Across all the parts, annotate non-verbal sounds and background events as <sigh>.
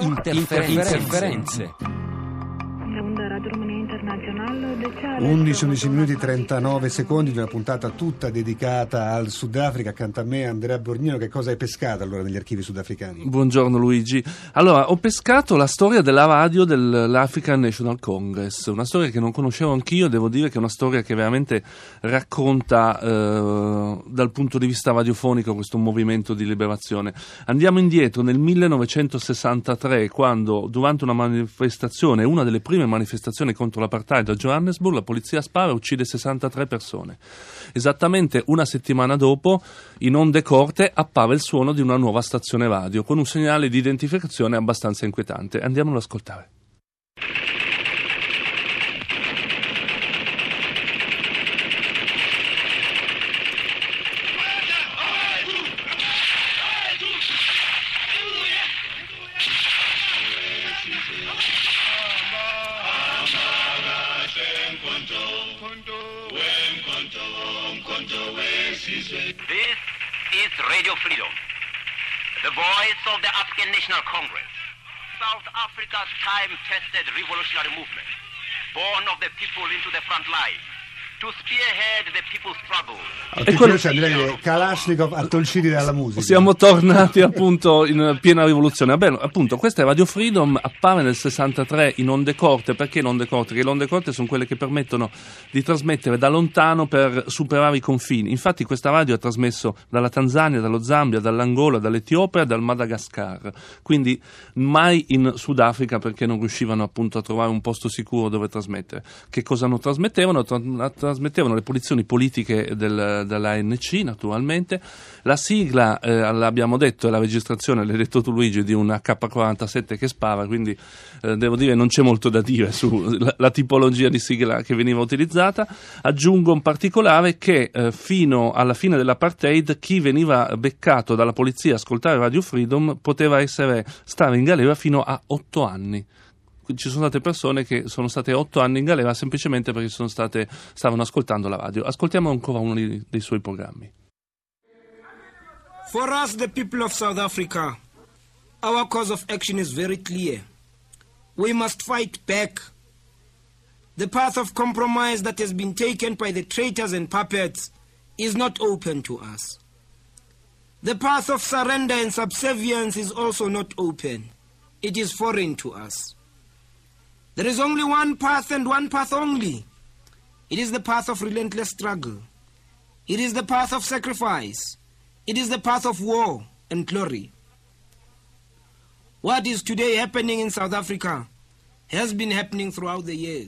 Interferenze. Interferenze. 11-11 minuti 39 secondi di una puntata tutta dedicata al Sudafrica. Accanto a me Andrea Borgnino, che cosa hai pescato allora negli archivi sudafricani? Buongiorno Luigi. Allora, ho pescato la storia della radio dell'African National Congress, una storia che non conoscevo anch'io, devo dire che è una storia che veramente racconta eh, dal punto di vista radiofonico questo movimento di liberazione. Andiamo indietro nel 1963, quando durante una manifestazione, una delle prime manifestazioni contro l'apartheid a Johannesburg, la polizia spara e uccide 63 persone. Esattamente una settimana dopo, in onde corte, appare il suono di una nuova stazione radio, con un segnale di identificazione abbastanza inquietante. Andiamolo ad ascoltare. This is Radio Freedom, the voice of the African National Congress, South Africa's time-tested revolutionary movement, born of the people into the front line, E quello c'è direi Kalashnikov attolciti dalla musica. Siamo tornati appunto in piena rivoluzione. Beh, appunto, questa è Radio Freedom, appare nel 63 in onde corte. Perché in onde corte? Perché le onde corte sono quelle che permettono di trasmettere da lontano per superare i confini. Infatti questa radio ha trasmesso dalla Tanzania, dallo Zambia, dall'Angola, dall'Etiopia dal Madagascar. Quindi mai in Sudafrica perché non riuscivano appunto a trovare un posto sicuro dove trasmettere. Che cosa non trasmettevano? Tra- trasmettevano le posizioni politiche del, dell'ANC naturalmente. La sigla, eh, l'abbiamo detto, è la registrazione, l'hai detto tu Luigi, di un K47 che spara, quindi eh, devo dire non c'è molto da dire sulla tipologia di sigla che veniva utilizzata. Aggiungo in particolare che eh, fino alla fine dell'apartheid chi veniva beccato dalla polizia a ascoltare Radio Freedom poteva essere, stare in galera fino a otto anni ci sono state persone che sono state otto anni in galera semplicemente perché state, stavano ascoltando la radio. Ascoltiamo ancora uno dei, dei suoi programmi. For us, the people of South Africa, our cause of action is very clear. We must fight back. The path of compromise that has been taken by the traitors and puppets is not open to us. The path of surrender and subservience is also not open. It is foreign to us. There is only one path and one path only. It is the path of relentless struggle. It is the path of sacrifice. It is the path of war and glory. What is today happening in South Africa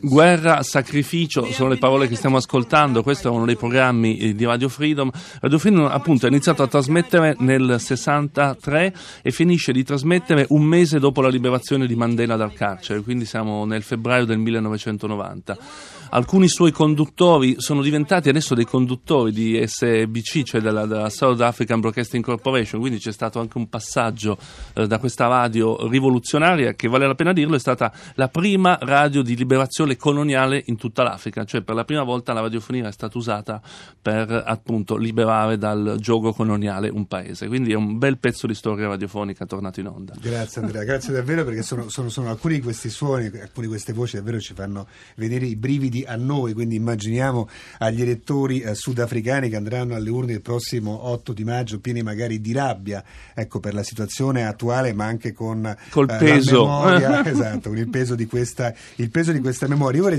Guerra, sacrificio sono le parole che stiamo ascoltando. Questo è uno dei programmi eh, di Radio Freedom. Radio Freedom, appunto, ha iniziato a trasmettere nel 63 e finisce di trasmettere un mese dopo la liberazione di Mandela dal carcere, quindi siamo nel febbraio del 1990 alcuni suoi conduttori sono diventati adesso dei conduttori di SBC, cioè della, della South African Broadcasting Corporation, quindi c'è stato anche un passaggio eh, da questa radio rivoluzionaria che vale la pena dirlo, è stata la prima radio di liberazione coloniale in tutta l'Africa, cioè per la prima volta la radiofonia è stata usata per appunto liberare dal gioco coloniale un paese, quindi è un bel pezzo di storia radiofonica tornato in onda. Grazie Andrea, grazie davvero perché sono, sono, sono alcuni di questi suoni, alcune di queste voci davvero ci fanno vedere i brividi brividi a noi, quindi immaginiamo agli elettori eh, sudafricani che andranno alle urne il prossimo 8 di maggio pieni magari di rabbia ecco, per la situazione attuale ma anche con Col eh, peso. Memoria, <laughs> esatto, con il peso, di questa, il peso di questa memoria. Io vorrei